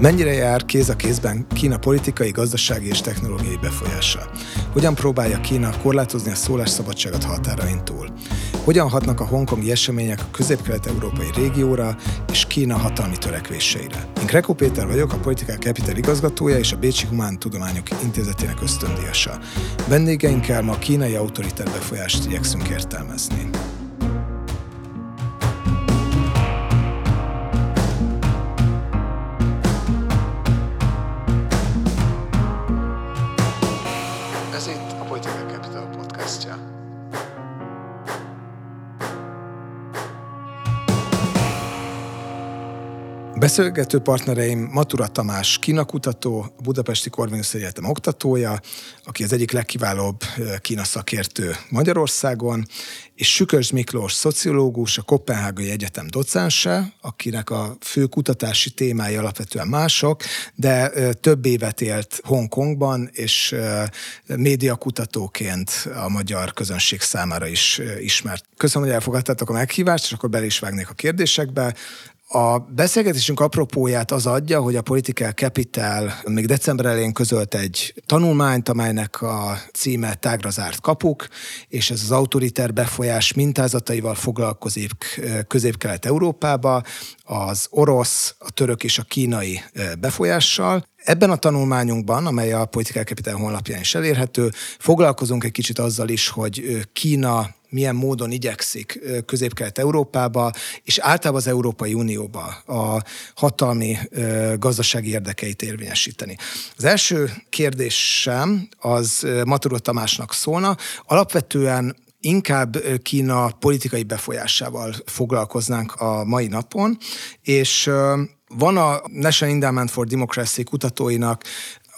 Mennyire jár kéz a kézben Kína politikai, gazdasági és technológiai befolyása? Hogyan próbálja Kína korlátozni a szólásszabadságot határain túl? Hogyan hatnak a hongkongi események a közép-kelet-európai régióra és Kína hatalmi törekvéseire? Én Kreko Péter vagyok, a Politikák Capital igazgatója és a Bécsi Humán Tudományok Intézetének ösztöndíjasa. Vendégeinkkel ma a kínai autoriter befolyást igyekszünk értelmezni. Beszélgető partnereim Matura Tamás kínakutató, Budapesti Corvinus Egyetem oktatója, aki az egyik legkiválóbb kína szakértő Magyarországon, és Sükös Miklós szociológus, a Kopenhágai Egyetem docense, akinek a fő kutatási témái alapvetően mások, de több évet élt Hongkongban, és médiakutatóként a magyar közönség számára is ismert. Köszönöm, hogy elfogadtátok a meghívást, és akkor bele is vágnék a kérdésekbe. A beszélgetésünk apropóját az adja, hogy a Political Capital még december elején közölt egy tanulmányt, amelynek a címe Tágra zárt kapuk, és ez az autoriter befolyás mintázataival foglalkozik közép-kelet-európába, az orosz, a török és a kínai befolyással. Ebben a tanulmányunkban, amely a Political Capital honlapján is elérhető, foglalkozunk egy kicsit azzal is, hogy Kína milyen módon igyekszik közép-kelet-európába, és általában az Európai Unióba a hatalmi gazdasági érdekeit érvényesíteni. Az első kérdésem az Maturó Tamásnak szólna. Alapvetően inkább Kína politikai befolyásával foglalkoznánk a mai napon, és van a National Endowment for Democracy kutatóinak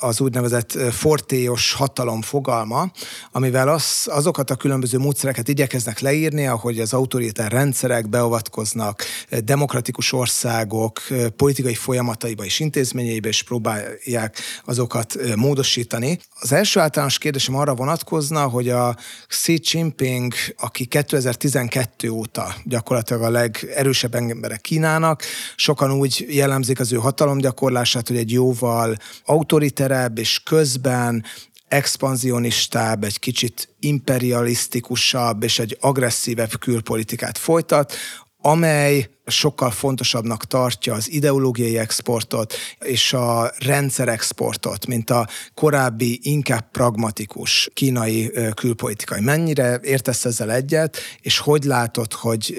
az úgynevezett fortéos hatalom fogalma, amivel az, azokat a különböző módszereket igyekeznek leírni, ahogy az autoritár rendszerek beavatkoznak demokratikus országok politikai folyamataiba és intézményeibe, és próbálják azokat módosítani. Az első általános kérdésem arra vonatkozna, hogy a Xi Jinping, aki 2012 óta gyakorlatilag a legerősebb emberek Kínának, sokan úgy jellemzik az ő hatalomgyakorlását, hogy egy jóval autoritár sikeresebb, és közben expanzionistább, egy kicsit imperialisztikusabb és egy agresszívebb külpolitikát folytat, amely sokkal fontosabbnak tartja az ideológiai exportot és a rendszerexportot, mint a korábbi, inkább pragmatikus kínai külpolitikai. Mennyire értesz ezzel egyet, és hogy látod, hogy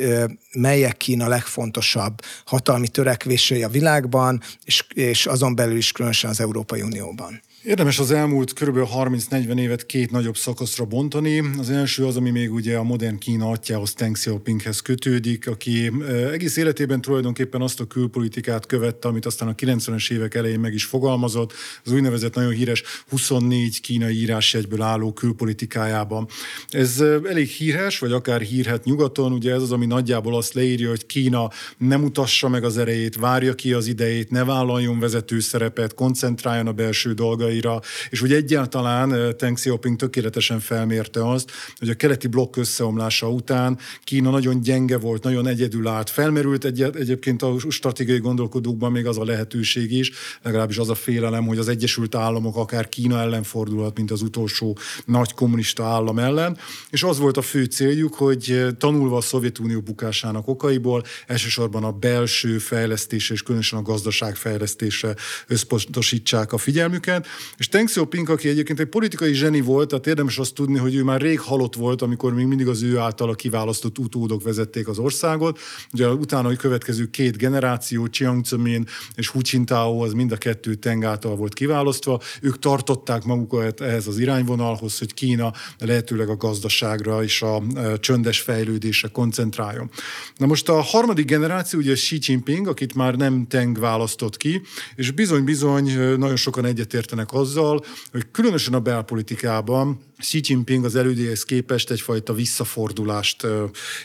melyek Kína legfontosabb hatalmi törekvései a világban, és, és azon belül is különösen az Európai Unióban? Érdemes az elmúlt kb. 30-40 évet két nagyobb szakaszra bontani. Az első az, ami még ugye a modern Kína atyához, Deng Xiaopinghez kötődik, aki egész életében tulajdonképpen azt a külpolitikát követte, amit aztán a 90-es évek elején meg is fogalmazott, az úgynevezett nagyon híres 24 kínai írásjegyből álló külpolitikájában. Ez elég híres, vagy akár hírhet nyugaton, ugye ez az, ami nagyjából azt leírja, hogy Kína nem mutassa meg az erejét, várja ki az idejét, ne vállaljon vezető szerepet, koncentráljon a belső dolgai céljaira, és hogy egyáltalán Teng Xiaoping tökéletesen felmérte azt, hogy a keleti blokk összeomlása után Kína nagyon gyenge volt, nagyon egyedül állt. Felmerült egy, egyébként a stratégiai gondolkodókban még az a lehetőség is, legalábbis az a félelem, hogy az Egyesült Államok akár Kína ellen fordulhat, mint az utolsó nagy kommunista állam ellen, és az volt a fő céljuk, hogy tanulva a Szovjetunió bukásának okaiból, elsősorban a belső fejlesztése és különösen a gazdaság fejlesztése összpontosítsák a figyelmüket, és Deng Xiaoping, aki egyébként egy politikai zseni volt, tehát érdemes azt tudni, hogy ő már rég halott volt, amikor még mindig az ő által a kiválasztott utódok vezették az országot. Ugye utána, hogy következő két generáció, Chiang Zemin és Hu Jintao, az mind a kettő Teng által volt kiválasztva. Ők tartották magukat ehhez az irányvonalhoz, hogy Kína lehetőleg a gazdaságra és a csöndes fejlődésre koncentráljon. Na most a harmadik generáció, ugye Xi Jinping, akit már nem Teng választott ki, és bizony-bizony nagyon sokan egyetértenek azzal, hogy különösen a belpolitikában Xi Jinping az elődéhez képest egyfajta visszafordulást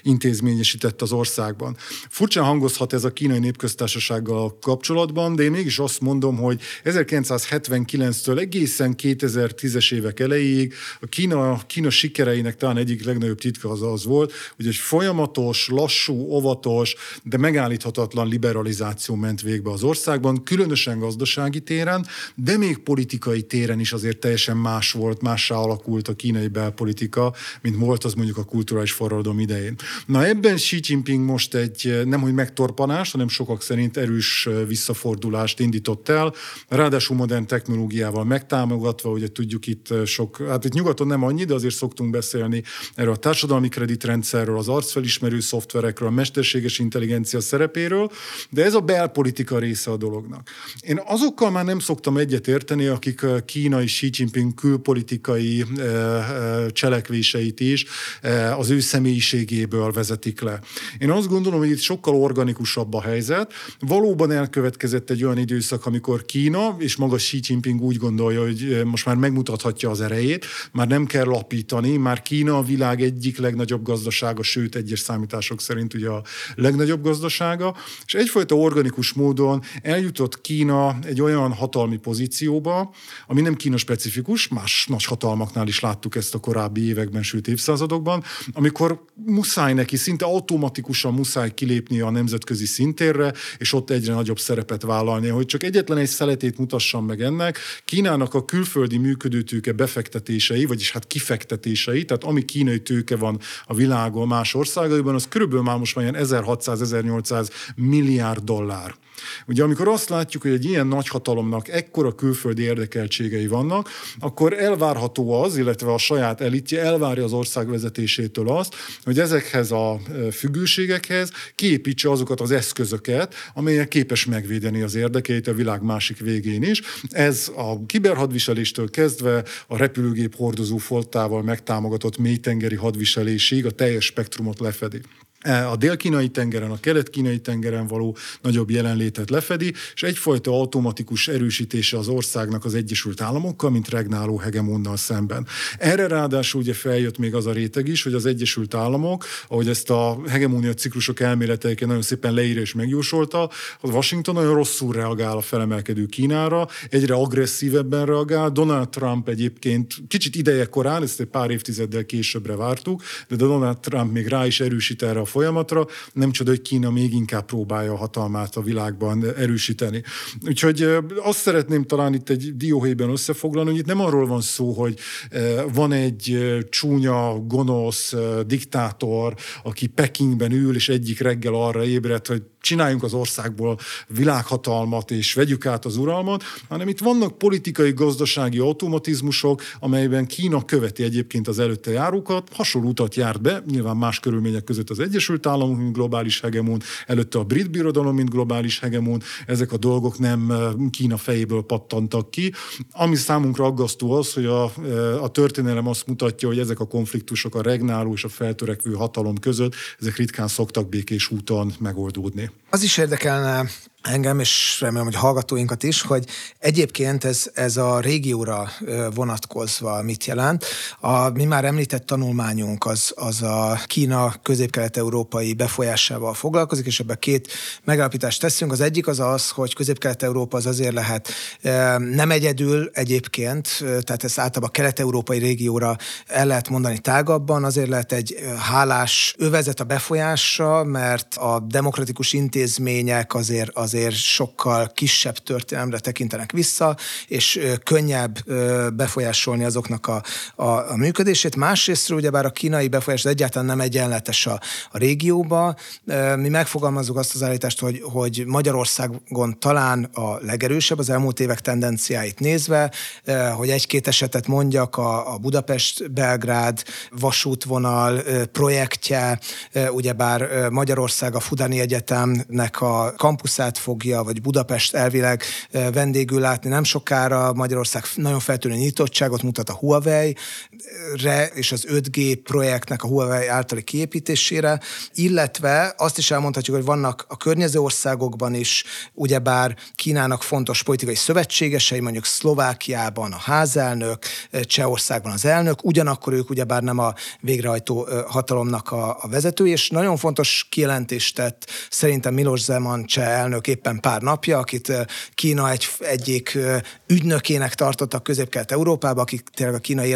intézményesített az országban. Furcsán hangozhat ez a kínai népköztársasággal kapcsolatban, de én mégis azt mondom, hogy 1979-től egészen 2010-es évek elejéig a Kína, Kína sikereinek talán egyik legnagyobb titka az az volt, hogy egy folyamatos, lassú, óvatos, de megállíthatatlan liberalizáció ment végbe az országban, különösen gazdasági téren, de még politikai téren is azért teljesen más volt, mássá alakult alakult a kínai belpolitika, mint volt az mondjuk a kulturális forradalom idején. Na ebben Xi Jinping most egy nem hogy megtorpanást, hanem sokak szerint erős visszafordulást indított el, ráadásul modern technológiával megtámogatva, ugye tudjuk itt sok, hát itt nyugaton nem annyi, de azért szoktunk beszélni erről a társadalmi kreditrendszerről, az arcfelismerő szoftverekről, a mesterséges intelligencia szerepéről, de ez a belpolitika része a dolognak. Én azokkal már nem szoktam egyetérteni, akik kínai Xi Jinping külpolitikai cselekvéseit is az ő személyiségéből vezetik le. Én azt gondolom, hogy itt sokkal organikusabb a helyzet. Valóban elkövetkezett egy olyan időszak, amikor Kína és maga Xi Jinping úgy gondolja, hogy most már megmutathatja az erejét, már nem kell lapítani, már Kína a világ egyik legnagyobb gazdasága, sőt egyes számítások szerint ugye a legnagyobb gazdasága, és egyfajta organikus módon eljutott Kína egy olyan hatalmi pozícióba, ami nem Kína specifikus, más nagy hatalmaknál is láttuk ezt a korábbi években, sőt évszázadokban, amikor muszáj neki, szinte automatikusan muszáj kilépni a nemzetközi szintérre, és ott egyre nagyobb szerepet vállalni. Hogy csak egyetlen egy szeletét mutassam meg ennek, Kínának a külföldi működőtőke befektetései, vagyis hát kifektetései, tehát ami kínai tőke van a világon más országaiban, az körülbelül már most már ilyen 1600-1800 milliárd dollár. Ugye amikor azt látjuk, hogy egy ilyen nagyhatalomnak ekkora külföldi érdekeltségei vannak, akkor elvárható az, illetve a saját elitje elvárja az ország vezetésétől azt, hogy ezekhez a függőségekhez kiépítse azokat az eszközöket, amelyek képes megvédeni az érdekeit a világ másik végén is. Ez a kiberhadviseléstől kezdve a repülőgép hordozó foltával megtámogatott mélytengeri hadviselésig a teljes spektrumot lefedi. E, a dél-kínai tengeren, a kelet-kínai tengeren való nagyobb jelenlétet lefedi, és egyfajta automatikus erősítése az országnak az Egyesült Államokkal, mint regnáló hegemonnal szemben. Erre ráadásul ugye feljött még az a réteg is, hogy az Egyesült Államok, ahogy ezt a hegemónia ciklusok elméleteiken nagyon szépen leírja és megjósolta, az Washington nagyon rosszul reagál a felemelkedő Kínára, egyre agresszívebben reagál. Donald Trump egyébként kicsit ideje korán, ezt egy pár évtizeddel későbbre vártuk, de Donald Trump még rá is erősít erre a folyamatra, nem csoda, hogy Kína még inkább próbálja a hatalmát a világban erősíteni. Úgyhogy azt szeretném talán itt egy dióhéjben összefoglalni, hogy itt nem arról van szó, hogy van egy csúnya, gonosz diktátor, aki Pekingben ül, és egyik reggel arra ébred, hogy csináljunk az országból világhatalmat, és vegyük át az uralmat, hanem itt vannak politikai, gazdasági automatizmusok, amelyben Kína követi egyébként az előtte járókat, hasonló utat járt be, nyilván más körülmények között az Egyesült Államok, mint globális hegemon, előtte a brit birodalom, mint globális hegemon, ezek a dolgok nem Kína fejéből pattantak ki. Ami számunkra aggasztó az, hogy a, a történelem azt mutatja, hogy ezek a konfliktusok a regnáló és a feltörekvő hatalom között, ezek ritkán szoktak békés úton megoldódni. Az is érdekelne engem, és remélem, hogy hallgatóinkat is, hogy egyébként ez, ez a régióra vonatkozva mit jelent. A mi már említett tanulmányunk az, az a Kína közép-kelet-európai befolyásával foglalkozik, és ebben két megállapítást teszünk. Az egyik az az, hogy közép-kelet-európa az azért lehet nem egyedül egyébként, tehát ezt általában a kelet-európai régióra el lehet mondani tágabban, azért lehet egy hálás övezet a befolyásra, mert a demokratikus intézmények azért az azért sokkal kisebb történelemre tekintenek vissza, és könnyebb befolyásolni azoknak a, a, a működését. Másrészt ugyebár a kínai befolyás egyáltalán nem egyenletes a, a régióba. Mi megfogalmazzuk azt az állítást, hogy, hogy Magyarországon talán a legerősebb az elmúlt évek tendenciáit nézve, hogy egy-két esetet mondjak, a, a Budapest-Belgrád vasútvonal projektje, ugyebár Magyarország a Fudani Egyetemnek a kampuszát fogja, vagy Budapest elvileg vendégül látni nem sokára. Magyarország nagyon feltűnő nyitottságot mutat a Huawei-re és az 5G projektnek a Huawei általi kiépítésére, illetve azt is elmondhatjuk, hogy vannak a környező országokban is, ugyebár Kínának fontos politikai szövetségesei, mondjuk Szlovákiában a házelnök, Csehországban az elnök, ugyanakkor ők ugyebár nem a végrehajtó hatalomnak a, a vezető, és nagyon fontos kijelentést tett szerintem Milos Zeman cseh elnök éppen pár napja, akit Kína egy, egyik ügynökének tartottak közép-kelet-európába, akik tényleg a kínai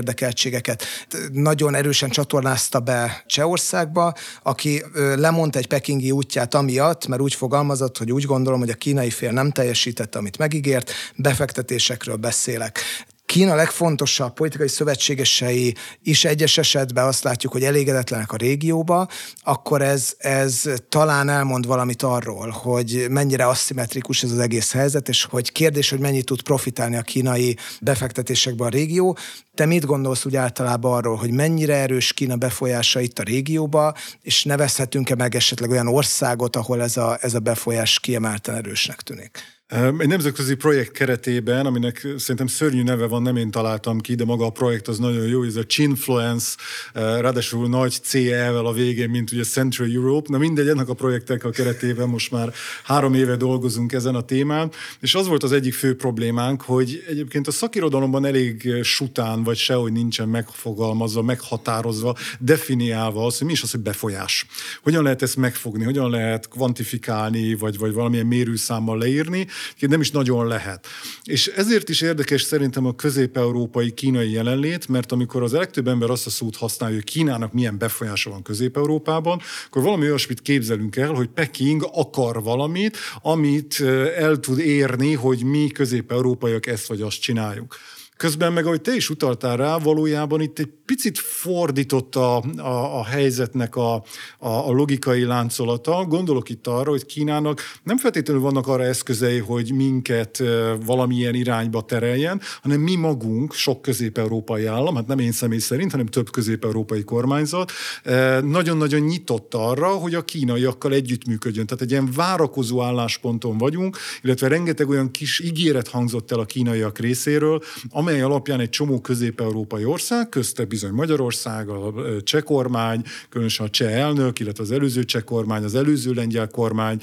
érdekeltségeket nagyon erősen csatornázta be Csehországba, aki lemondta egy pekingi útját amiatt, mert úgy fogalmazott, hogy úgy gondolom, hogy a kínai fél nem teljesítette, amit megígért, befektetésekről beszélek. Kína legfontosabb politikai szövetségesei is egyes esetben azt látjuk, hogy elégedetlenek a régióba, akkor ez, ez talán elmond valamit arról, hogy mennyire aszimmetrikus ez az egész helyzet, és hogy kérdés, hogy mennyit tud profitálni a kínai befektetésekben a régió. Te mit gondolsz úgy általában arról, hogy mennyire erős Kína befolyása itt a régióba, és nevezhetünk-e meg esetleg olyan országot, ahol ez a, ez a befolyás kiemelten erősnek tűnik? Egy nemzetközi projekt keretében, aminek szerintem szörnyű neve van, nem én találtam ki, de maga a projekt az nagyon jó, ez a Chinfluence, ráadásul nagy CE-vel a végén, mint ugye Central Europe. Na mindegy, ennek a projektek a keretében most már három éve dolgozunk ezen a témán, és az volt az egyik fő problémánk, hogy egyébként a szakirodalomban elég sután, vagy sehogy nincsen megfogalmazva, meghatározva, definiálva az, hogy mi is az, hogy befolyás. Hogyan lehet ezt megfogni, hogyan lehet kvantifikálni, vagy, vagy valamilyen mérőszámmal leírni, nem is nagyon lehet. És ezért is érdekes szerintem a közép-európai kínai jelenlét, mert amikor az legtöbb ember azt a szót használja, hogy Kínának milyen befolyása van Közép-Európában, akkor valami olyasmit képzelünk el, hogy Peking akar valamit, amit el tud érni, hogy mi közép-európaiak ezt vagy azt csináljuk. Közben meg, ahogy te is utaltál rá, valójában itt egy picit fordított a, a, a helyzetnek a, a, a logikai láncolata. Gondolok itt arra, hogy Kínának nem feltétlenül vannak arra eszközei, hogy minket valamilyen irányba tereljen, hanem mi magunk, sok közép-európai állam, hát nem én személy szerint, hanem több közép-európai kormányzat, nagyon-nagyon nyitott arra, hogy a kínaiakkal együttműködjön. Tehát egy ilyen várakozó állásponton vagyunk, illetve rengeteg olyan kis ígéret hangzott el a kínaiak részéről, amely alapján egy csomó közép-európai ország, közte bizony Magyarország, a cseh kormány, különösen a cseh elnök, illetve az előző cseh kormány, az előző lengyel kormány,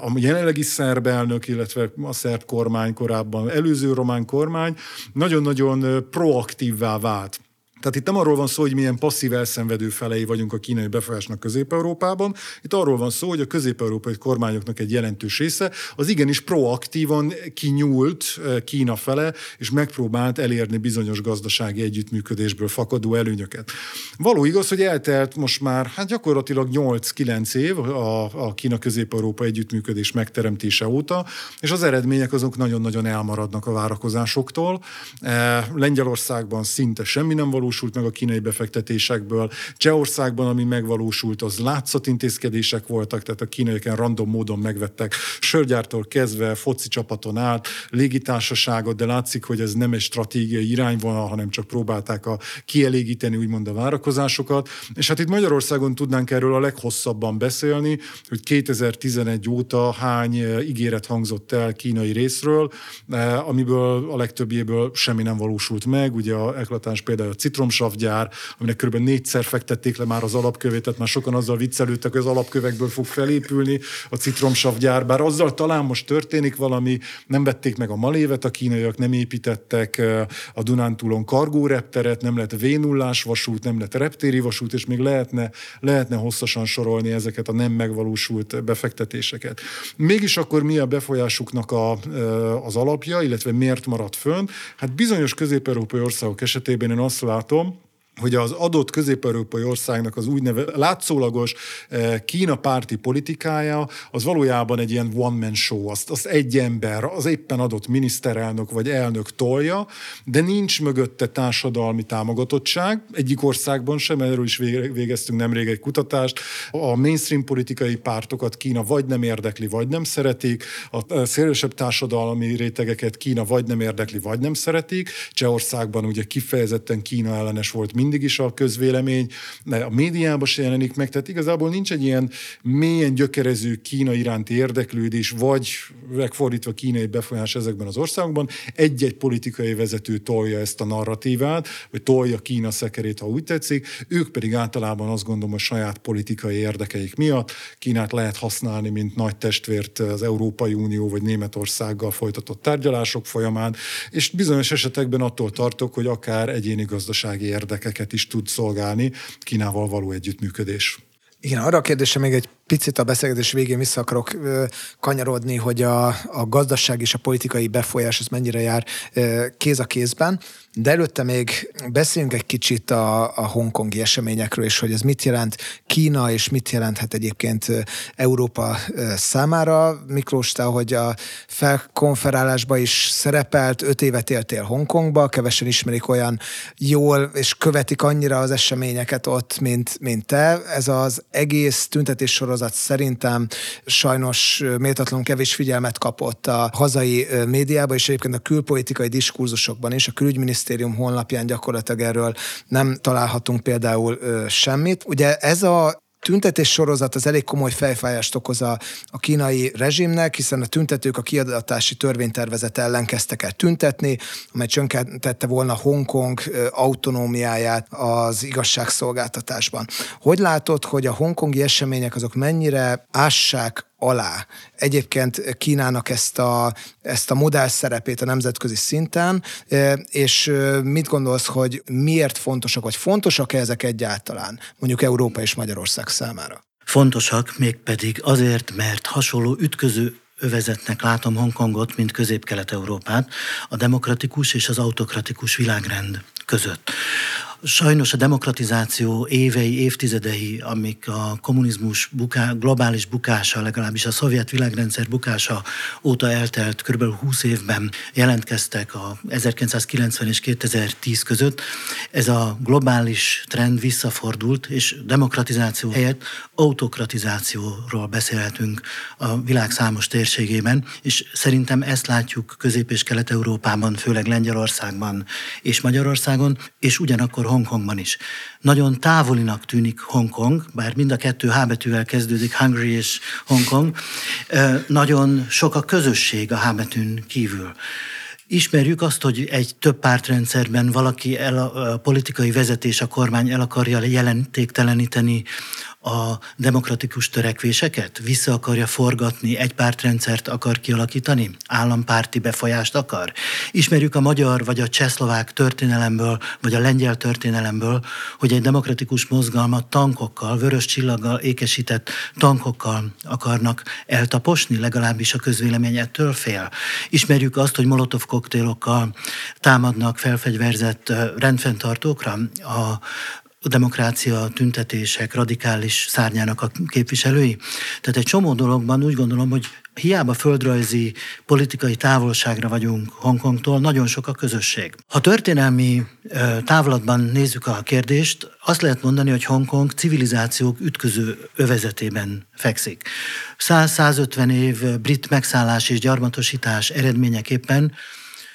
a jelenlegi szerb elnök, illetve a szerb kormány korábban, előző román kormány nagyon-nagyon proaktívvá vált tehát itt nem arról van szó, hogy milyen passzív elszenvedő felei vagyunk a kínai befolyásnak Közép-Európában, itt arról van szó, hogy a közép-európai kormányoknak egy jelentős része az igenis proaktívan kinyúlt eh, Kína fele, és megpróbált elérni bizonyos gazdasági együttműködésből fakadó előnyöket. Való igaz, hogy eltelt most már hát gyakorlatilag 8-9 év a, a Kína-Közép-Európa együttműködés megteremtése óta, és az eredmények azok nagyon-nagyon elmaradnak a várakozásoktól. Eh, Lengyelországban szinte semmi nem valós valósult meg a kínai befektetésekből. Csehországban, ami megvalósult, az látszatintézkedések voltak, tehát a kínaiak random módon megvettek sörgyártól kezdve, foci csapaton át, légitársaságot, de látszik, hogy ez nem egy stratégiai irányvonal, hanem csak próbálták a kielégíteni úgymond a várakozásokat. És hát itt Magyarországon tudnánk erről a leghosszabban beszélni, hogy 2011 óta hány eh, ígéret hangzott el kínai részről, eh, amiből a legtöbbjéből semmi nem valósult meg. Ugye a eklatáns például a citrom citromsavgyár, aminek kb. négyszer fektették le már az alapkövét, tehát már sokan azzal viccelődtek, hogy az alapkövekből fog felépülni a citromsavgyár, bár azzal talán most történik valami, nem vették meg a malévet a kínaiak, nem építettek a Dunántúlon kargórepteret, nem lett v vasút, nem lett reptéri vasút, és még lehetne, lehetne hosszasan sorolni ezeket a nem megvalósult befektetéseket. Mégis akkor mi a befolyásuknak a, az alapja, illetve miért maradt fönn? Hát bizonyos közép-európai országok esetében én azt látom, látom, hogy az adott közép-európai országnak az úgynevezett látszólagos eh, Kína párti politikája az valójában egy ilyen one-man show, azt, azt egy ember, az éppen adott miniszterelnök vagy elnök tolja, de nincs mögötte társadalmi támogatottság, egyik országban sem, erről is végeztünk nemrég egy kutatást, a mainstream politikai pártokat Kína vagy nem érdekli, vagy nem szeretik, a szélesebb társadalmi rétegeket Kína vagy nem érdekli, vagy nem szeretik, Csehországban ugye kifejezetten Kína ellenes volt mindig is a közvélemény, a médiában se jelenik meg, tehát igazából nincs egy ilyen mélyen gyökerező Kína iránti érdeklődés, vagy megfordítva kínai befolyás ezekben az országokban. Egy-egy politikai vezető tolja ezt a narratívát, vagy tolja Kína szekerét, ha úgy tetszik. Ők pedig általában azt gondolom, a saját politikai érdekeik miatt Kínát lehet használni, mint nagy testvért az Európai Unió vagy Németországgal folytatott tárgyalások folyamán, és bizonyos esetekben attól tartok, hogy akár egyéni gazdasági érdekeket is tud szolgálni Kínával való együttműködés. Igen, arra a kérdésre még egy picit a beszélgetés végén vissza akarok kanyarodni, hogy a, a gazdaság és a politikai befolyás az mennyire jár kéz a kézben. De előtte még beszéljünk egy kicsit a, a hongkongi eseményekről, és hogy ez mit jelent Kína, és mit jelenthet egyébként Európa számára. Miklós, te, hogy a felkonferálásban is szerepelt, öt évet éltél Hongkongba, kevesen ismerik olyan jól, és követik annyira az eseményeket ott, mint, mint te. Ez az egész tüntetés sorozat szerintem sajnos méltatlanul kevés figyelmet kapott a hazai médiában, és egyébként a külpolitikai diskurzusokban is. A külügyminisztérium minisztérium honlapján gyakorlatilag erről nem találhatunk például semmit. Ugye ez a tüntetés sorozat az elég komoly fejfájást okoz a, a kínai rezsimnek, hiszen a tüntetők a kiadatási törvénytervezet ellen kezdtek el tüntetni, amely csönkentette volna Hongkong autonómiáját az igazságszolgáltatásban. Hogy látod, hogy a hongkongi események azok mennyire ássák alá. Egyébként Kínának ezt a, ezt a modell szerepét a nemzetközi szinten, és mit gondolsz, hogy miért fontosak, vagy fontosak-e ezek egyáltalán, mondjuk Európa és Magyarország számára? Fontosak, mégpedig azért, mert hasonló ütköző övezetnek látom Hongkongot, mint Közép-Kelet-Európát, a demokratikus és az autokratikus világrend között. Sajnos a demokratizáció évei, évtizedei, amik a kommunizmus buká, globális bukása, legalábbis a szovjet világrendszer bukása óta eltelt kb. 20 évben jelentkeztek a 1990 és 2010 között, ez a globális trend visszafordult, és demokratizáció helyett autokratizációról beszélhetünk a világ számos térségében, és szerintem ezt látjuk Közép- és Kelet-Európában, főleg Lengyelországban és Magyarországon, és ugyanakkor Hongkongban is. Nagyon távolinak tűnik Hongkong, bár mind a kettő H betűvel kezdődik, Hungary és Hongkong. Nagyon sok a közösség a H betűn kívül. Ismerjük azt, hogy egy több pártrendszerben valaki el, a politikai vezetés, a kormány el akarja jelentékteleníteni a demokratikus törekvéseket? Vissza akarja forgatni, egy pártrendszert akar kialakítani? Állampárti befolyást akar? Ismerjük a magyar vagy a csehszlovák történelemből, vagy a lengyel történelemből, hogy egy demokratikus mozgalmat tankokkal, vörös csillaggal ékesített tankokkal akarnak eltaposni, legalábbis a közvélemény ettől fél. Ismerjük azt, hogy molotov koktélokkal támadnak felfegyverzett rendfenntartókra a a demokrácia tüntetések radikális szárnyának a képviselői. Tehát egy csomó dologban úgy gondolom, hogy hiába földrajzi politikai távolságra vagyunk Hongkongtól, nagyon sok a közösség. Ha történelmi távlatban nézzük a kérdést, azt lehet mondani, hogy Hongkong civilizációk ütköző övezetében fekszik. 100-150 év brit megszállás és gyarmatosítás eredményeképpen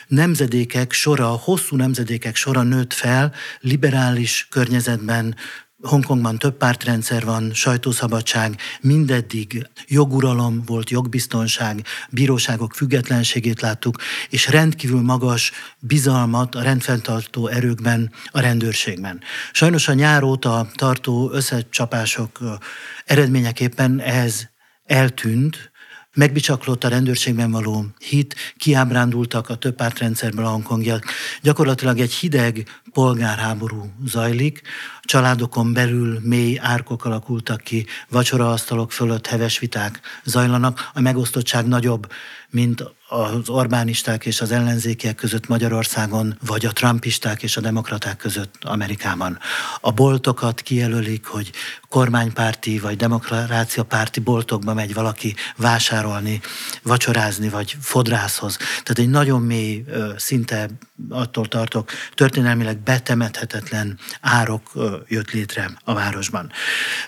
nemzedékek sora, hosszú nemzedékek sora nőtt fel liberális környezetben, Hongkongban több pártrendszer van, sajtószabadság, mindeddig joguralom volt, jogbiztonság, bíróságok függetlenségét láttuk, és rendkívül magas bizalmat a rendfenntartó erőkben, a rendőrségben. Sajnos a nyár óta tartó összecsapások eredményeképpen ez eltűnt, Megbicsaklott a rendőrségben való hit, kiábrándultak a több pártrendszerből a hongkongiak. Gyakorlatilag egy hideg polgárháború zajlik, családokon belül mély árkok alakultak ki, vacsoraasztalok fölött heves viták zajlanak, a megosztottság nagyobb, mint az Orbánisták és az ellenzékiek között Magyarországon, vagy a Trumpisták és a demokraták között Amerikában. A boltokat kijelölik, hogy kormánypárti vagy demokráciapárti boltokba megy valaki vásárolni, vacsorázni, vagy fodrászhoz. Tehát egy nagyon mély, szinte attól tartok, történelmileg betemethetetlen árok jött létre a városban.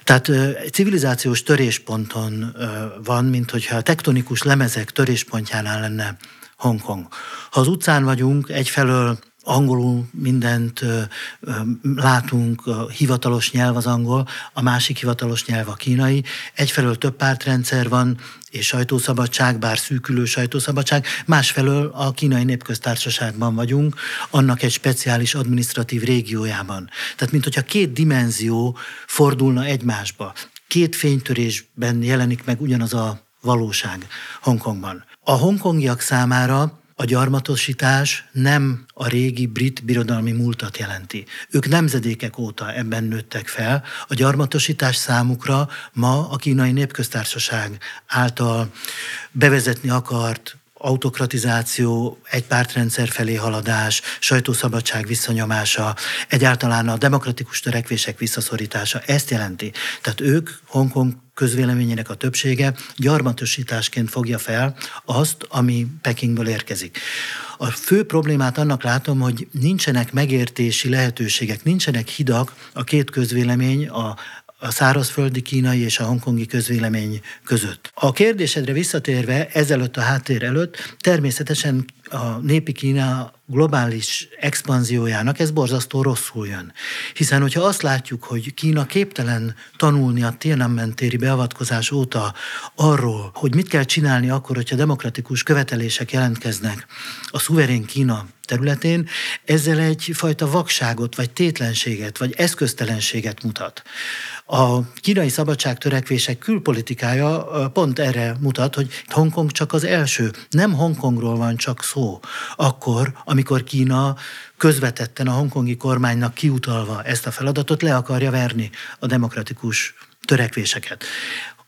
Tehát egy civilizációs törésponton van, mint hogyha a tektonikus lemezek töréspontjánál lenne Hongkong. Ha az utcán vagyunk, egyfelől angolul mindent látunk, a hivatalos nyelv az angol, a másik hivatalos nyelv a kínai. Egyfelől több pártrendszer van, és sajtószabadság, bár szűkülő sajtószabadság, másfelől a kínai népköztársaságban vagyunk, annak egy speciális administratív régiójában. Tehát, mint hogyha két dimenzió fordulna egymásba. Két fénytörésben jelenik meg ugyanaz a valóság Hongkongban. A hongkongiak számára a gyarmatosítás nem a régi brit birodalmi múltat jelenti. Ők nemzedékek óta ebben nőttek fel. A gyarmatosítás számukra ma a kínai népköztársaság által bevezetni akart autokratizáció, egy pártrendszer felé haladás, sajtószabadság visszanyomása, egyáltalán a demokratikus törekvések visszaszorítása, ezt jelenti. Tehát ők, Hongkong közvéleményének a többsége gyarmatosításként fogja fel azt, ami Pekingből érkezik. A fő problémát annak látom, hogy nincsenek megértési lehetőségek, nincsenek hidak a két közvélemény, a a szárazföldi kínai és a hongkongi közvélemény között. A kérdésedre visszatérve, ezelőtt a háttér előtt, természetesen a népi Kína globális expanziójának ez borzasztó rosszul jön. Hiszen, hogyha azt látjuk, hogy Kína képtelen tanulni a Tiananmen téri beavatkozás óta arról, hogy mit kell csinálni akkor, hogyha demokratikus követelések jelentkeznek a szuverén Kína területén, ezzel egyfajta vakságot, vagy tétlenséget, vagy eszköztelenséget mutat. A kínai szabadságtörekvések külpolitikája pont erre mutat, hogy Hongkong csak az első. Nem Hongkongról van csak szó. Akkor, amikor Kína közvetetten a hongkongi kormánynak kiutalva ezt a feladatot le akarja verni a demokratikus törekvéseket.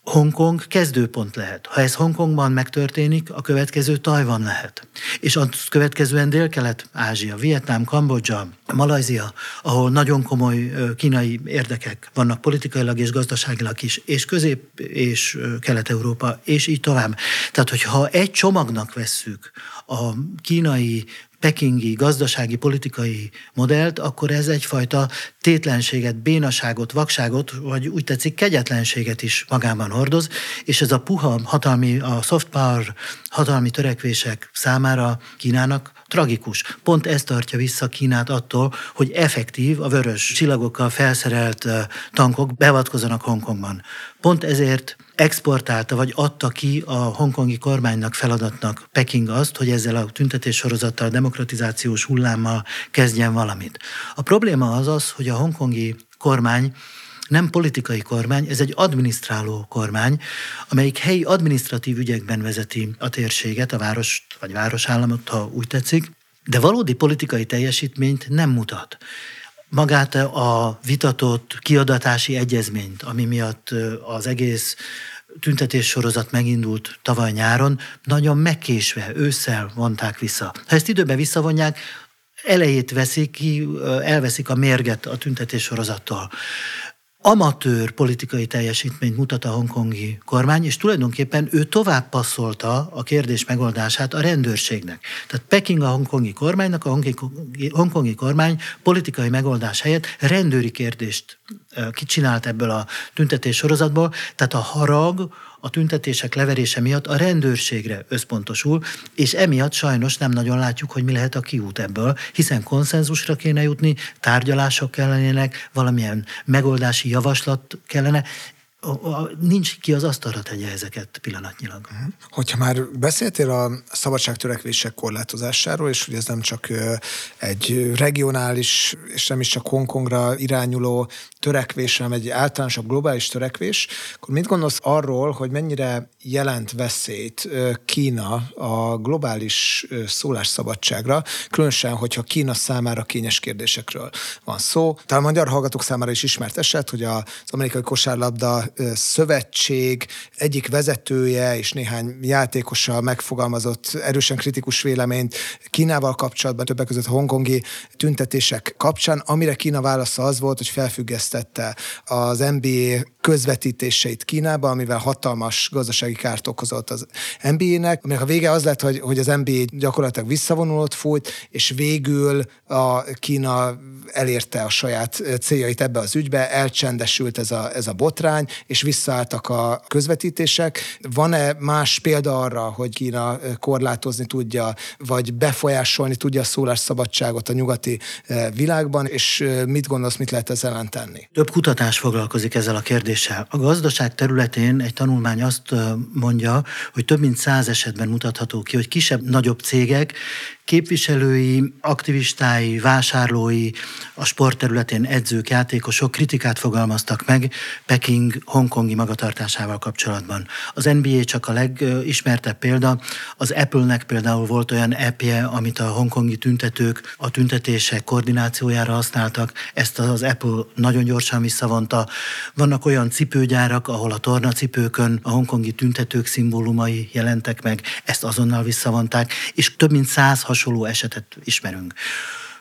Hongkong kezdőpont lehet. Ha ez Hongkongban megtörténik, a következő Tajvan lehet. És a következően Dél-Kelet-Ázsia, Vietnám, Kambodzsa, Malajzia, ahol nagyon komoly kínai érdekek vannak politikailag és gazdaságilag is, és Közép- és Kelet-Európa, és így tovább. Tehát, hogyha egy csomagnak vesszük a kínai pekingi gazdasági, politikai modellt, akkor ez egyfajta tétlenséget, bénaságot, vakságot, vagy úgy tetszik, kegyetlenséget is magában hordoz, és ez a puha hatalmi, a soft power hatalmi törekvések számára Kínának tragikus. Pont ez tartja vissza Kínát attól, hogy effektív, a vörös csillagokkal felszerelt tankok beavatkozanak Hongkongban. Pont ezért exportálta vagy adta ki a hongkongi kormánynak feladatnak Peking azt, hogy ezzel a tüntetés sorozattal, demokratizációs hullámmal kezdjen valamit. A probléma az az, hogy a hongkongi kormány nem politikai kormány, ez egy adminisztráló kormány, amelyik helyi adminisztratív ügyekben vezeti a térséget, a várost vagy városállamot, ha úgy tetszik, de valódi politikai teljesítményt nem mutat magát a vitatott kiadatási egyezményt, ami miatt az egész tüntetés sorozat megindult tavaly nyáron, nagyon megkésve, ősszel vonták vissza. Ha ezt időben visszavonják, elejét veszik ki, elveszik a mérget a tüntetés sorozattól amatőr politikai teljesítményt mutat a hongkongi kormány, és tulajdonképpen ő tovább passzolta a kérdés megoldását a rendőrségnek. Tehát Peking a hongkongi kormánynak, a hongkongi, hongkongi kormány politikai megoldás helyett rendőri kérdést kicsinált ebből a tüntetés sorozatból, tehát a harag, a tüntetések leverése miatt a rendőrségre összpontosul, és emiatt sajnos nem nagyon látjuk, hogy mi lehet a kiút ebből, hiszen konszenzusra kéne jutni, tárgyalások kellenének, valamilyen megoldási javaslat kellene, nincs ki az asztalra tegye ezeket pillanatnyilag. Mhm. Hogyha már beszéltél a szabadságtörekvések korlátozásáról, és hogy ez nem csak egy regionális, és nem is csak Hongkongra irányuló törekvés, hanem egy általánosabb globális törekvés, akkor mit gondolsz arról, hogy mennyire jelent veszélyt Kína a globális szólásszabadságra, különösen, hogyha Kína számára kényes kérdésekről van szó. Talán a magyar hallgatók számára is ismert eset, hogy az amerikai kosárlabda szövetség egyik vezetője és néhány játékosa megfogalmazott erősen kritikus véleményt Kínával kapcsolatban, többek között hongkongi tüntetések kapcsán, amire Kína válasza az volt, hogy felfüggesztette az NBA közvetítéseit Kínába, amivel hatalmas gazdasági kárt okozott az NBA-nek, aminek a vége az lett, hogy, hogy az NBA gyakorlatilag visszavonulott fújt, és végül a Kína elérte a saját céljait ebbe az ügybe, elcsendesült ez a, ez a botrány, és visszaálltak a közvetítések. Van-e más példa arra, hogy Kína korlátozni tudja, vagy befolyásolni tudja a szólásszabadságot a nyugati világban, és mit gondolsz, mit lehet ezzel ellen tenni? Több kutatás foglalkozik ezzel a kérdéssel. A gazdaság területén egy tanulmány azt mondja, hogy több mint száz esetben mutatható ki, hogy kisebb-nagyobb cégek képviselői, aktivistái, vásárlói, a sportterületén edzők, játékosok kritikát fogalmaztak meg Peking hongkongi magatartásával kapcsolatban. Az NBA csak a legismertebb példa. Az Apple-nek például volt olyan appje, amit a hongkongi tüntetők a tüntetések koordinációjára használtak. Ezt az Apple nagyon gyorsan visszavonta. Vannak olyan cipőgyárak, ahol a tornacipőkön a hongkongi tüntetők szimbólumai jelentek meg, ezt azonnal visszavonták, és több mint 100 hasonló esetet ismerünk.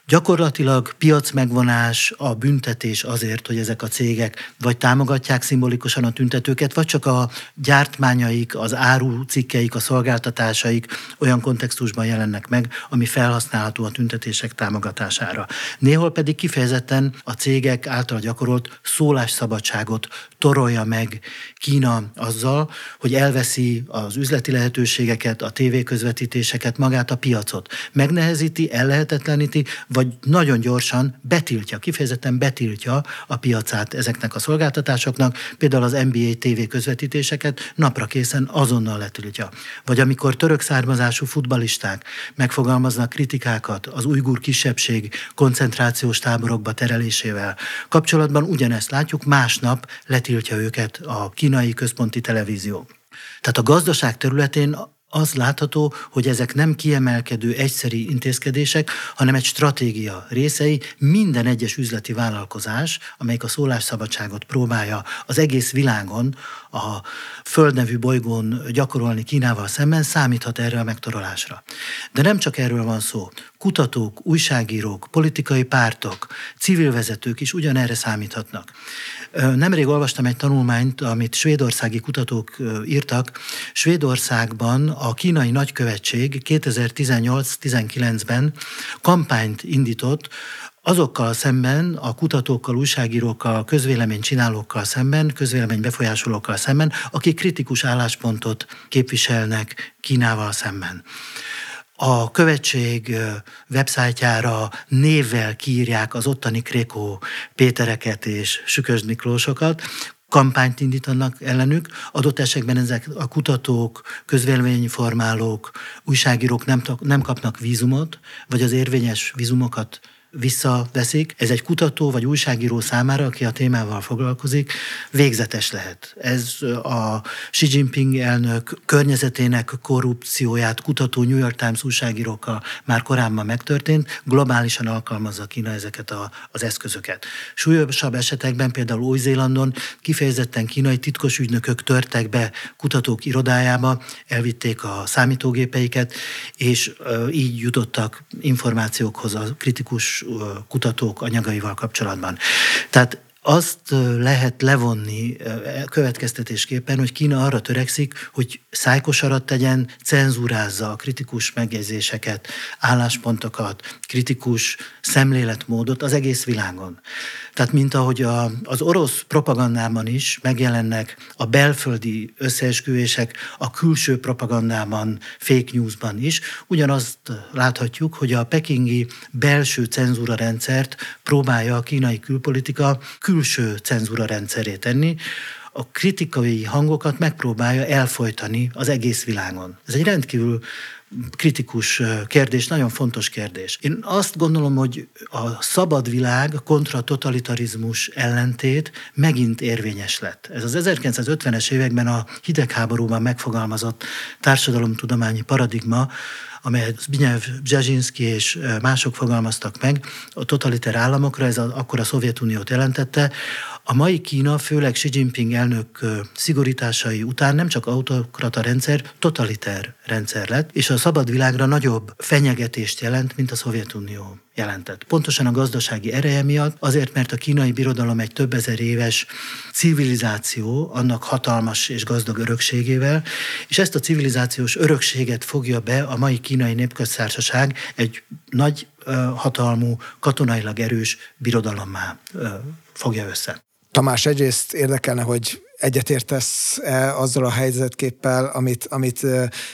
Gyakorlatilag piac megvonás, a büntetés azért, hogy ezek a cégek vagy támogatják szimbolikusan a tüntetőket, vagy csak a gyártmányaik, az áru cikkeik, a szolgáltatásaik olyan kontextusban jelennek meg, ami felhasználható a tüntetések támogatására. Néhol pedig kifejezetten a cégek által gyakorolt szólásszabadságot torolja meg Kína azzal, hogy elveszi az üzleti lehetőségeket, a tévéközvetítéseket, magát a piacot. Megnehezíti, ellehetetleníti, vagy nagyon gyorsan betiltja, kifejezetten betiltja a piacát ezeknek a szolgáltatásoknak, például az NBA TV közvetítéseket napra készen azonnal letiltja. Vagy amikor török származású futbalisták megfogalmaznak kritikákat az ujgur kisebbség koncentrációs táborokba terelésével kapcsolatban ugyanezt látjuk, másnap letiltja őket a kínai központi televízió. Tehát a gazdaság területén az látható, hogy ezek nem kiemelkedő egyszeri intézkedések, hanem egy stratégia részei. Minden egyes üzleti vállalkozás, amelyik a szólásszabadságot próbálja az egész világon, a földnevű bolygón gyakorolni Kínával szemben, számíthat erre a megtorolásra. De nem csak erről van szó. Kutatók, újságírók, politikai pártok, civil vezetők is ugyanerre számíthatnak. Nemrég olvastam egy tanulmányt, amit svédországi kutatók írtak. Svédországban a kínai nagykövetség 2018-19-ben kampányt indított azokkal szemben, a kutatókkal, újságírókkal, közvéleménycsinálókkal szemben, közvélemény befolyásolókkal szemben, akik kritikus álláspontot képviselnek Kínával szemben. A követség websájtjára névvel kírják az ottani Krékó Pétereket és Sükös Miklósokat, kampányt indítanak ellenük. Adott esetben ezek a kutatók, közvéleményformálók, újságírók nem, nem kapnak vízumot, vagy az érvényes vízumokat visszaveszik, ez egy kutató vagy újságíró számára, aki a témával foglalkozik, végzetes lehet. Ez a Xi Jinping elnök környezetének korrupcióját kutató New York Times újságírókkal már korábban megtörtént, globálisan alkalmazza Kína ezeket a, az eszközöket. Súlyosabb esetekben például Új-Zélandon kifejezetten kínai titkos ügynökök törtek be kutatók irodájába, elvitték a számítógépeiket, és így jutottak információkhoz a kritikus kutatók anyagaival kapcsolatban. Tehát azt lehet levonni következtetésképpen, hogy Kína arra törekszik, hogy szájkosarat tegyen, cenzúrázza a kritikus megjegyzéseket, álláspontokat, kritikus szemléletmódot az egész világon. Tehát mint ahogy a, az orosz propagandában is megjelennek a belföldi összeesküvések, a külső propagandában, fake newsban is, ugyanazt láthatjuk, hogy a pekingi belső cenzúra rendszert próbálja a kínai külpolitika külső cenzúra rendszerét tenni, a kritikai hangokat megpróbálja elfolytani az egész világon. Ez egy rendkívül kritikus kérdés, nagyon fontos kérdés. Én azt gondolom, hogy a szabad világ kontra totalitarizmus ellentét megint érvényes lett. Ez az 1950-es években a hidegháborúban megfogalmazott társadalomtudományi paradigma, amelyet Zbigniew Bzezsinski és mások fogalmaztak meg a totaliter államokra, ez akkor a Szovjetuniót jelentette, a mai Kína, főleg Xi Jinping elnök szigorításai után nem csak autokrata rendszer, totaliter rendszer lett, és a szabad világra nagyobb fenyegetést jelent, mint a Szovjetunió jelentett. Pontosan a gazdasági ereje miatt, azért, mert a kínai birodalom egy több ezer éves civilizáció, annak hatalmas és gazdag örökségével, és ezt a civilizációs örökséget fogja be a mai kínai népköztársaság egy nagy hatalmú, katonailag erős birodalommá fogja össze. Tamás, egyrészt érdekelne, hogy egyetértesz -e azzal a helyzetképpel, amit, amit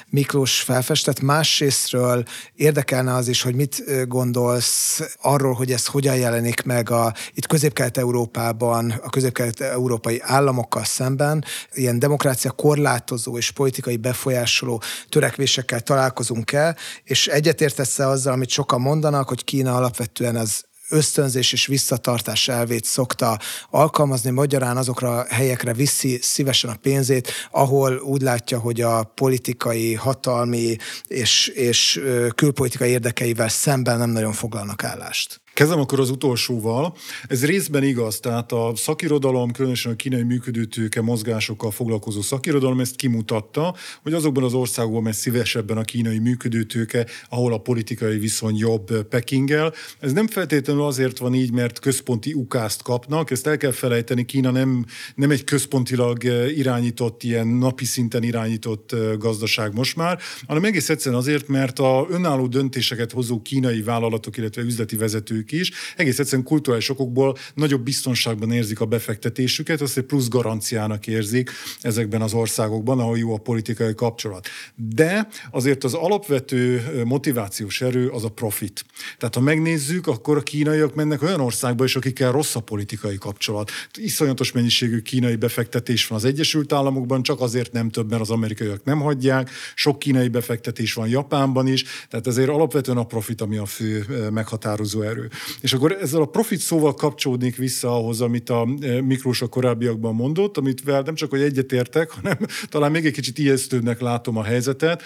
Miklós felfestett. Másrésztről érdekelne az is, hogy mit gondolsz arról, hogy ez hogyan jelenik meg a, itt közép-kelet-európában, a közép-kelet-európai államokkal szemben, ilyen demokrácia korlátozó és politikai befolyásoló törekvésekkel találkozunk el, és egyetértesz-e azzal, amit sokan mondanak, hogy Kína alapvetően az ösztönzés és visszatartás elvét szokta alkalmazni, magyarán azokra a helyekre viszi szívesen a pénzét, ahol úgy látja, hogy a politikai, hatalmi és, és külpolitikai érdekeivel szemben nem nagyon foglalnak állást. Kezdem akkor az utolsóval. Ez részben igaz, tehát a szakirodalom, különösen a kínai működőtőke mozgásokkal foglalkozó szakirodalom ezt kimutatta, hogy azokban az országokban megy szívesebben a kínai működőtőke, ahol a politikai viszony jobb Pekinggel. Ez nem feltétlenül azért van így, mert központi ukázt kapnak, ezt el kell felejteni, Kína nem, nem egy központilag irányított, ilyen napi szinten irányított gazdaság most már, hanem egész egyszerűen azért, mert a önálló döntéseket hozó kínai vállalatok, illetve üzleti vezetők ők is, egész egyszerűen kulturális okokból nagyobb biztonságban érzik a befektetésüket, azt egy plusz garanciának érzik ezekben az országokban, ahol jó a politikai kapcsolat. De azért az alapvető motivációs erő az a profit. Tehát ha megnézzük, akkor a kínaiak mennek olyan országba is, akikkel rossz a politikai kapcsolat. Iszonyatos mennyiségű kínai befektetés van az Egyesült Államokban, csak azért nem több, mert az amerikaiak nem hagyják. Sok kínai befektetés van Japánban is, tehát ezért alapvetően a profit, ami a fő meghatározó erő. És akkor ezzel a profit szóval kapcsolódnék vissza ahhoz, amit a e, Miklós a korábbiakban mondott, amit nem csak, hogy egyetértek, hanem talán még egy kicsit ijesztőbbnek látom a helyzetet.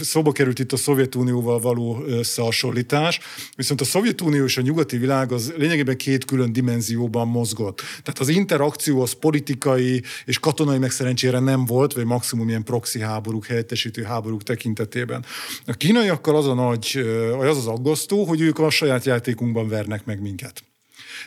Szóba került itt a Szovjetunióval való összehasonlítás, viszont a Szovjetunió és a nyugati világ az lényegében két külön dimenzióban mozgott. Tehát az interakció az politikai és katonai meg nem volt, vagy maximum ilyen proxy háborúk, helyettesítő háborúk tekintetében. A kínaiakkal az a nagy, az az aggasztó, hogy ők a saját játékunkban vernek meg minket.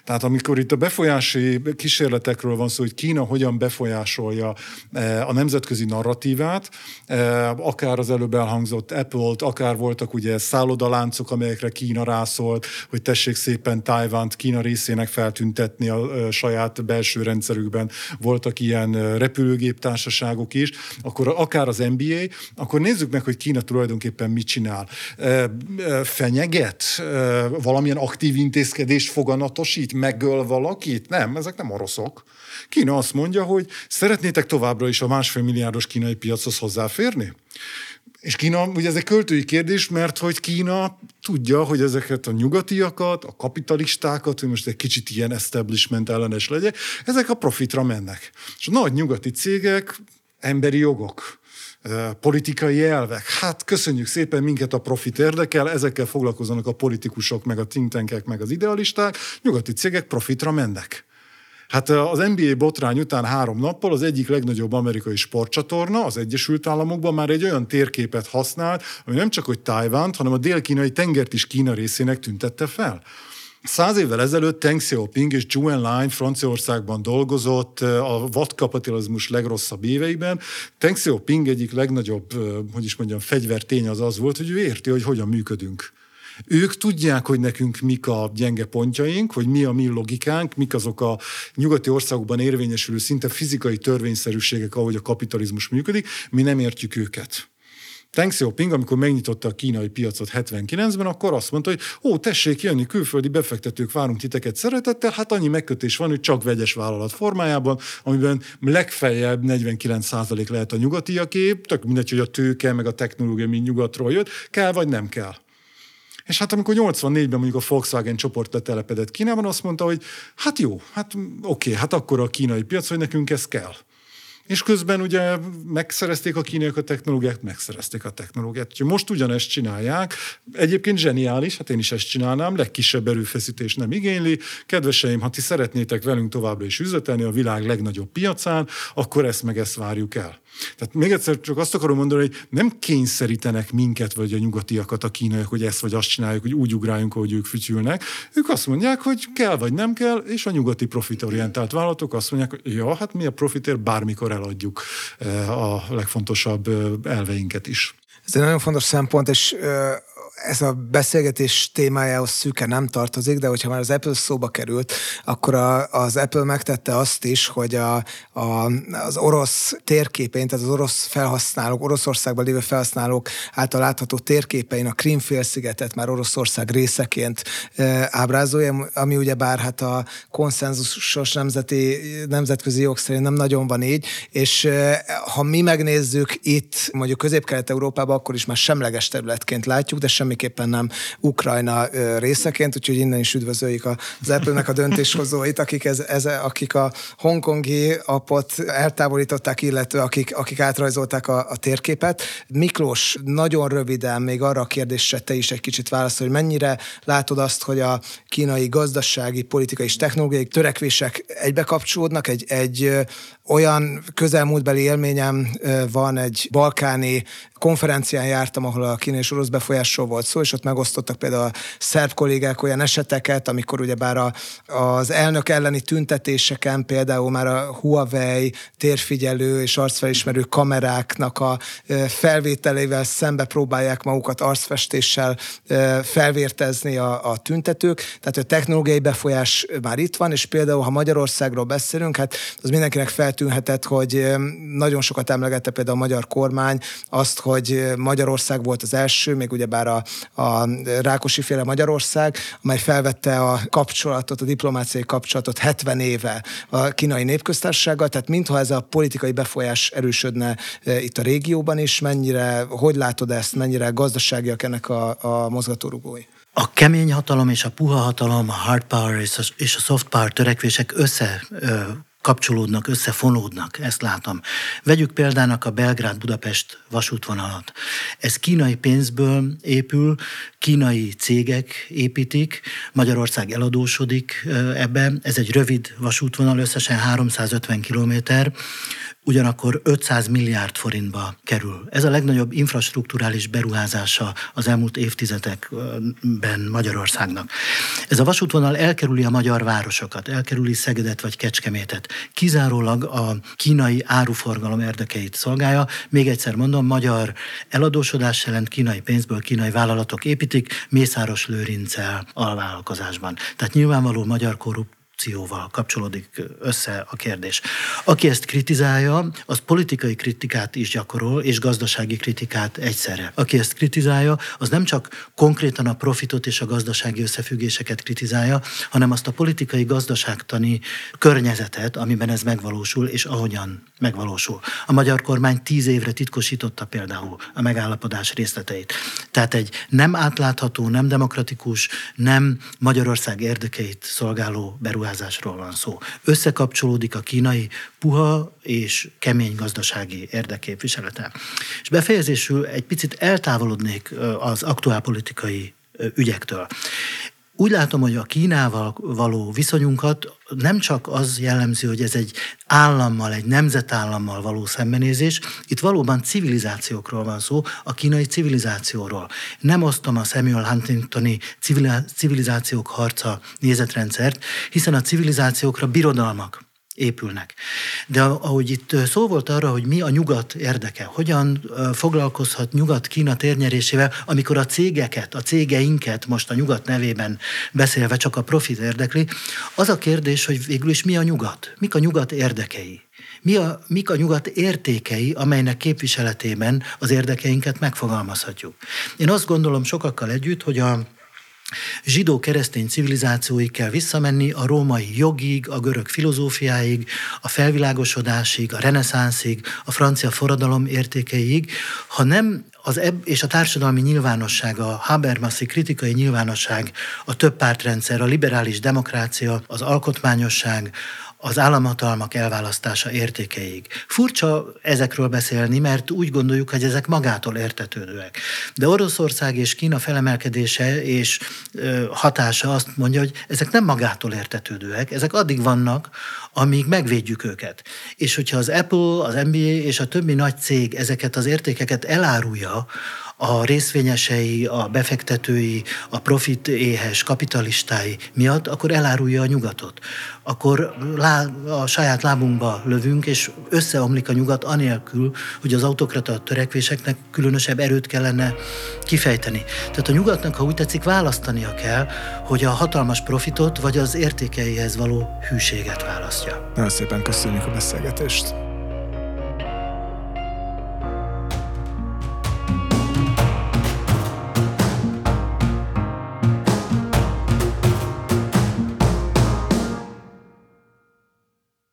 Tehát amikor itt a befolyási kísérletekről van szó, hogy Kína hogyan befolyásolja eh, a nemzetközi narratívát, eh, akár az előbb elhangzott Apple-t, akár voltak ugye szállodaláncok, amelyekre Kína rászólt, hogy tessék szépen Tájvánt Kína részének feltüntetni a eh, saját belső rendszerükben. Voltak ilyen repülőgéptársaságok is, akkor akár az NBA, akkor nézzük meg, hogy Kína tulajdonképpen mit csinál. Fenyeget? Valamilyen aktív intézkedést foganatosít? Megöl valakit? Nem, ezek nem oroszok. Kína azt mondja, hogy szeretnétek továbbra is a másfél milliárdos kínai piachoz hozzáférni? És Kína, ugye ez egy költői kérdés, mert hogy Kína tudja, hogy ezeket a nyugatiakat, a kapitalistákat, hogy most egy kicsit ilyen establishment ellenes legyek, ezek a profitra mennek. És a nagy nyugati cégek, emberi jogok, politikai elvek. Hát köszönjük szépen, minket a profit érdekel, ezekkel foglalkozzanak a politikusok, meg a think meg az idealisták, nyugati cégek profitra mennek. Hát az NBA botrány után három nappal az egyik legnagyobb amerikai sportcsatorna az Egyesült Államokban már egy olyan térképet használt, ami nem csak hogy Tájvánt, hanem a dél-kínai tengert is Kína részének tüntette fel. Száz évvel ezelőtt Deng Xiaoping és Zhou Enlai Franciaországban dolgozott a vadkapitalizmus legrosszabb éveiben. Deng Xiaoping egyik legnagyobb, hogy is mondjam, fegyvertény az az volt, hogy ő érti, hogy hogyan működünk. Ők tudják, hogy nekünk mik a gyenge pontjaink, hogy mi a mi logikánk, mik azok a nyugati országokban érvényesülő szinte fizikai törvényszerűségek, ahogy a kapitalizmus működik, mi nem értjük őket. Deng Xiaoping, amikor megnyitotta a kínai piacot 79-ben, akkor azt mondta, hogy ó, tessék jönni, külföldi befektetők, várunk titeket szeretettel, hát annyi megkötés van, hogy csak vegyes vállalat formájában, amiben legfeljebb 49% lehet a nyugatiaké, tök mindegy, hogy a tőke, meg a technológia mind nyugatról jött, kell vagy nem kell. És hát amikor 84-ben mondjuk a Volkswagen csoport letelepedett Kínában, azt mondta, hogy hát jó, hát oké, hát akkor a kínai piac, hogy nekünk ez kell. És közben ugye megszerezték a kínaiak a technológiát, megszerezték a technológiát. Úgyhogy most ugyanezt csinálják. Egyébként zseniális, hát én is ezt csinálnám, legkisebb erőfeszítés nem igényli. Kedveseim, ha ti szeretnétek velünk továbbra is üzletelni a világ legnagyobb piacán, akkor ezt meg ezt várjuk el. Tehát még egyszer csak azt akarom mondani, hogy nem kényszerítenek minket, vagy a nyugatiakat a kínaiak, hogy ezt vagy azt csináljuk, hogy úgy ugráljunk, hogy ők fütyülnek. Ők azt mondják, hogy kell vagy nem kell, és a nyugati profitorientált vállalatok azt mondják, hogy ja, hát mi a profitért bármikor eladjuk eh, a legfontosabb eh, elveinket is. Ez egy nagyon fontos szempont, és ez a beszélgetés témájához szűke nem tartozik, de hogyha már az Apple szóba került, akkor a, az Apple megtette azt is, hogy a, a, az orosz térképein, tehát az orosz felhasználók, Oroszországban lévő felhasználók által látható térképein a Krimfélszigetet már Oroszország részeként e, ábrázolja, ami ugye bár hát a konszenzusos nemzeti, nemzetközi jog szerint nem nagyon van így, és e, ha mi megnézzük itt mondjuk Közép-Kelet-Európában, akkor is már semleges területként látjuk, de semmiképpen nem Ukrajna részeként, úgyhogy innen is üdvözöljük az Apple-nek a döntéshozóit, akik, ez, ez, akik a hongkongi apot eltávolították, illetve akik, akik átrajzolták a, a térképet. Miklós, nagyon röviden még arra a kérdésre te is egy kicsit válaszol, hogy mennyire látod azt, hogy a kínai gazdasági, politikai és technológiai törekvések egybe kapcsolódnak, egy, egy olyan közelmúltbeli élményem van, egy balkáni konferencián jártam, ahol a kínai és orosz befolyásról volt szó, és ott megosztottak például a szerb kollégák olyan eseteket, amikor ugyebár a, az elnök elleni tüntetéseken például már a Huawei térfigyelő és arcfelismerő kameráknak a felvételével szembe próbálják magukat arcfestéssel felvértezni a, a tüntetők. Tehát a technológiai befolyás már itt van, és például, ha Magyarországról beszélünk, hát az mindenkinek feltűnhetett, hogy nagyon sokat emlegette például a magyar kormány azt, hogy Magyarország volt az első, még ugyebár a, a Rákosi féle Magyarország, amely felvette a kapcsolatot, a diplomáciai kapcsolatot 70 éve a kínai népköztársasággal, tehát mintha ez a politikai befolyás erősödne e, itt a régióban is, mennyire, hogy látod ezt, mennyire gazdaságiak ennek a, a mozgatórugói? A kemény hatalom és a puha hatalom, a hard power és a, és a soft power törekvések össze kapcsolódnak, összefonódnak, ezt látom. Vegyük példának a Belgrád-Budapest vasútvonalat. Ez kínai pénzből épül, kínai cégek építik, Magyarország eladósodik ebben. Ez egy rövid vasútvonal, összesen 350 kilométer ugyanakkor 500 milliárd forintba kerül. Ez a legnagyobb infrastruktúrális beruházása az elmúlt évtizedekben Magyarországnak. Ez a vasútvonal elkerüli a magyar városokat, elkerüli Szegedet vagy Kecskemétet. Kizárólag a kínai áruforgalom érdekeit szolgálja. Még egyszer mondom, magyar eladósodás jelent kínai pénzből kínai vállalatok építik, Mészáros Lőrincel alvállalkozásban. Tehát nyilvánvaló magyar korrupt korrupcióval kapcsolódik össze a kérdés. Aki ezt kritizálja, az politikai kritikát is gyakorol, és gazdasági kritikát egyszerre. Aki ezt kritizálja, az nem csak konkrétan a profitot és a gazdasági összefüggéseket kritizálja, hanem azt a politikai gazdaságtani környezetet, amiben ez megvalósul, és ahogyan megvalósul. A magyar kormány tíz évre titkosította például a megállapodás részleteit. Tehát egy nem átlátható, nem demokratikus, nem Magyarország érdekeit szolgáló beruházás beruházásról van szó. Összekapcsolódik a kínai puha és kemény gazdasági érdekképviselete. És befejezésül egy picit eltávolodnék az aktuál politikai ügyektől. Úgy látom, hogy a Kínával való viszonyunkat nem csak az jellemző, hogy ez egy állammal, egy nemzetállammal való szembenézés, itt valóban civilizációkról van szó, a kínai civilizációról. Nem osztom a Samuel Huntingtoni civilizációk harca nézetrendszert, hiszen a civilizációkra birodalmak épülnek. De ahogy itt szó volt arra, hogy mi a nyugat érdeke, hogyan foglalkozhat nyugat Kína térnyerésével, amikor a cégeket, a cégeinket most a nyugat nevében beszélve csak a profit érdekli, az a kérdés, hogy végül is mi a nyugat, mik a nyugat érdekei. Mi a, mik a nyugat értékei, amelynek képviseletében az érdekeinket megfogalmazhatjuk. Én azt gondolom sokakkal együtt, hogy a zsidó-keresztény civilizációig kell visszamenni, a római jogig, a görög filozófiáig, a felvilágosodásig, a reneszánszig, a francia forradalom értékeig, ha nem az ebb és a társadalmi nyilvánosság, a Habermaszi kritikai nyilvánosság, a többpártrendszer, a liberális demokrácia, az alkotmányosság, az államhatalmak elválasztása értékeig. Furcsa ezekről beszélni, mert úgy gondoljuk, hogy ezek magától értetődőek. De Oroszország és Kína felemelkedése és hatása azt mondja, hogy ezek nem magától értetődőek, ezek addig vannak, amíg megvédjük őket. És hogyha az Apple, az NBA és a többi nagy cég ezeket az értékeket elárulja, a részvényesei, a befektetői, a profit éhes kapitalistái miatt, akkor elárulja a nyugatot. Akkor lá, a saját lábunkba lövünk, és összeomlik a nyugat anélkül, hogy az autokrata törekvéseknek különösebb erőt kellene kifejteni. Tehát a nyugatnak, ha úgy tetszik, választania kell, hogy a hatalmas profitot vagy az értékeihez való hűséget választja. Nagyon szépen köszönjük a beszélgetést.